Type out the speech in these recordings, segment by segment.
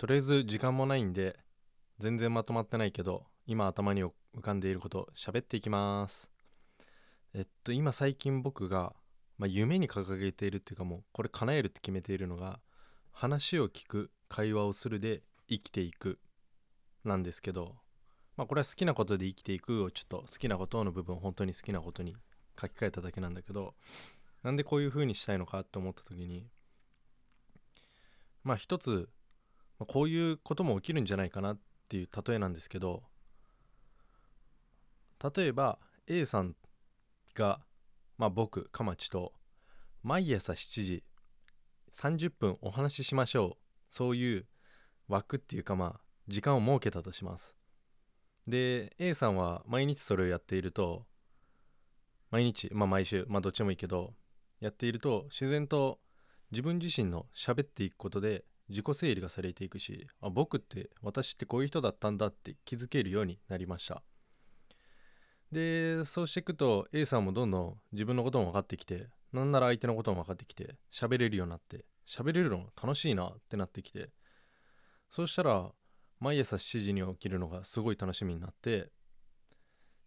とりあえず時間もないんで全然まとまってないけど今頭に浮かんでいること喋っていきます。えっと今最近僕が、まあ、夢に掲げているっていうかもうこれ叶えるって決めているのが話を聞く会話をするで生きていくなんですけどまあこれは好きなことで生きていくをちょっと好きなことの部分本当に好きなことに書き換えただけなんだけどなんでこういう風にしたいのかって思った時にまあ一つこういうことも起きるんじゃないかなっていう例えなんですけど例えば A さんが、まあ、僕かまちと毎朝7時30分お話ししましょう。そういう枠っていうかまあ時間を設けたとします。で A さんは毎日それをやっていると毎日まあ毎週まあどっちもいいけどやっていると自然と自分自身の喋っていくことで自己整理がされていくしあ僕って私ってこういう人だったんだって気づけるようになりました。でそうしていくと A さんもどんどん自分のことも分かってきてなんなら相手のことも分かってきて喋れるようになって喋れるの楽しいなってなってきてそうしたら毎朝7時に起きるのがすごい楽しみになって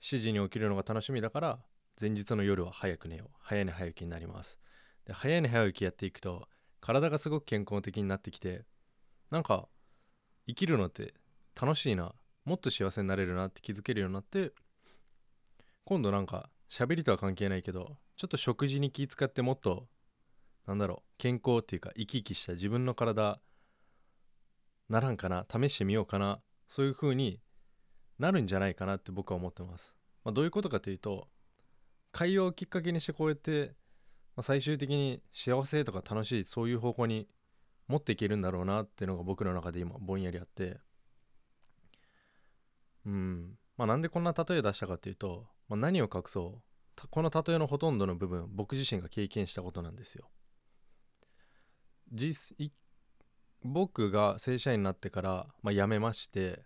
7時に起きるのが楽しみだから前日の夜は早く寝よう。早寝早起きになります。で早寝早起きやっていくと体がすごく健康的になってきてなんか生きるのって楽しいなもっと幸せになれるなって気づけるようになって今度なんか喋りとは関係ないけどちょっと食事に気遣ってもっとなんだろう健康っていうか生き生きした自分の体ならんかな試してみようかなそういう風になるんじゃないかなって僕は思ってます、まあ、どういうことかというと会話をきっかけにしてこうやってまあ、最終的に幸せとか楽しいそういう方向に持っていけるんだろうなっていうのが僕の中で今ぼんやりあって。うん。まあなんでこんな例えを出したかっていうと、まあ、何を隠そう。この例えのほとんどの部分僕自身が経験したことなんですよ。実僕が正社員になってから、まあ、辞めまして、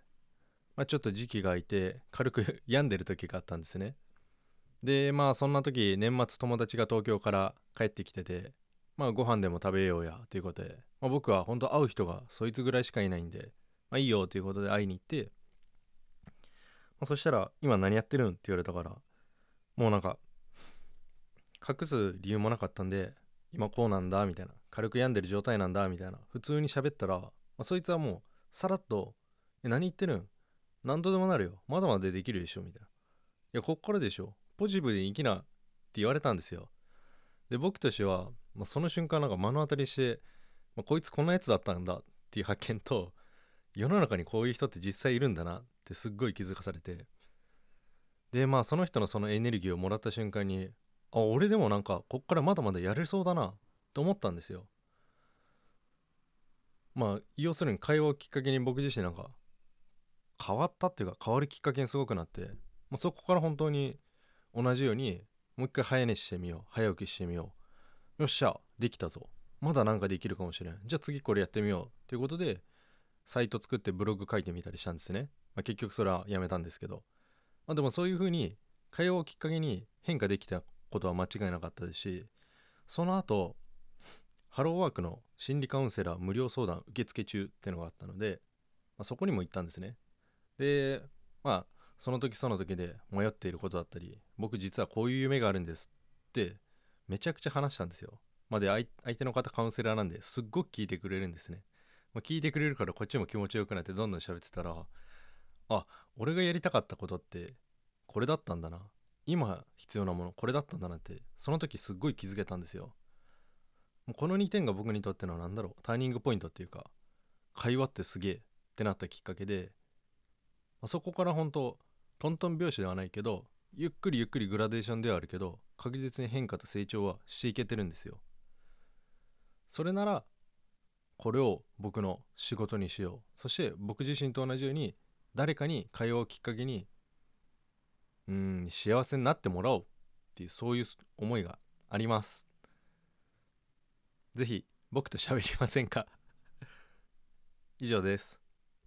まあ、ちょっと時期が空いて軽く 病んでる時があったんですね。でまあそんな時年末友達が東京から帰ってきててまあご飯でも食べようやということで、まあ、僕は本当会う人がそいつぐらいしかいないんでまあいいよということで会いに行って、まあ、そしたら今何やってるん？って言われたからもうなんか隠す理由もなかったんで今こうなんだみたいな。軽く病んでる状態なんだみたいな。普通に喋ったら、まあ、そいつはもうさらっと「え何言ってるん？何度でもなるよ。まだまだできるでしょ」みたいな「いやこっからでしょ。ポジティブに生きなって言われたんですよ。で僕としては、まあ、その瞬間なんか目の当たりして、まあ、こいつこんなやつだったんだっていう発見と世の中にこういう人って実際いるんだなってすっごい気づかされて。でまあその人のそのエネルギーをもらった瞬間にあ俺でもなんかこっからまだまだやれそうだなと思ったんですよ。まあ要するに会話をきっかけに僕自身なんか変わったっていうか変わるきっかけにすごくなってもうそこから本当に同じようにもう一回早寝してみよう早起きしてみよう。よっしゃできたぞ。まだなんかできるかもしれん。じゃあ次これやってみよう。ということでサイト作ってブログ書いてみたりしたんですね、まあ、結局それはやめたんですけど、まあ、でもそういう風に会話をきっかけに変化できたことは間違いなかったですしその後ハローワークの心理カウンセラー無料相談受付中っていうのがあったので、まあ、そこにも行ったんですね。でまあその時その時で迷っていることだったり僕実はこういう夢があるんですってめちゃくちゃ話したんですよ。まあ、で相手の方カウンセラーなんですっごく聞いてくれるんですね。まあ、聞いてくれるからこっちも気持ちよくなってどんどん喋ってたらあ俺がやりたかったことってこれだったんだな今必要なものこれだったんだなってその時すっごい気づけたんですよ。もうこの2点が僕にとっての何だろうターニングポイントっていうか会話ってすげえってなったきっかけで、まあ、そこから本当トントン拍子ではないけどゆっくりゆっくりグラデーションではあるけど確実に変化と成長はしていけてるんですよ。それならこれを僕の仕事にしよう。そして僕自身と同じように誰かに会話をきっかけにうん幸せになってもらおう。っていうそういう思いがあります。是非僕と喋りませんか？以上です。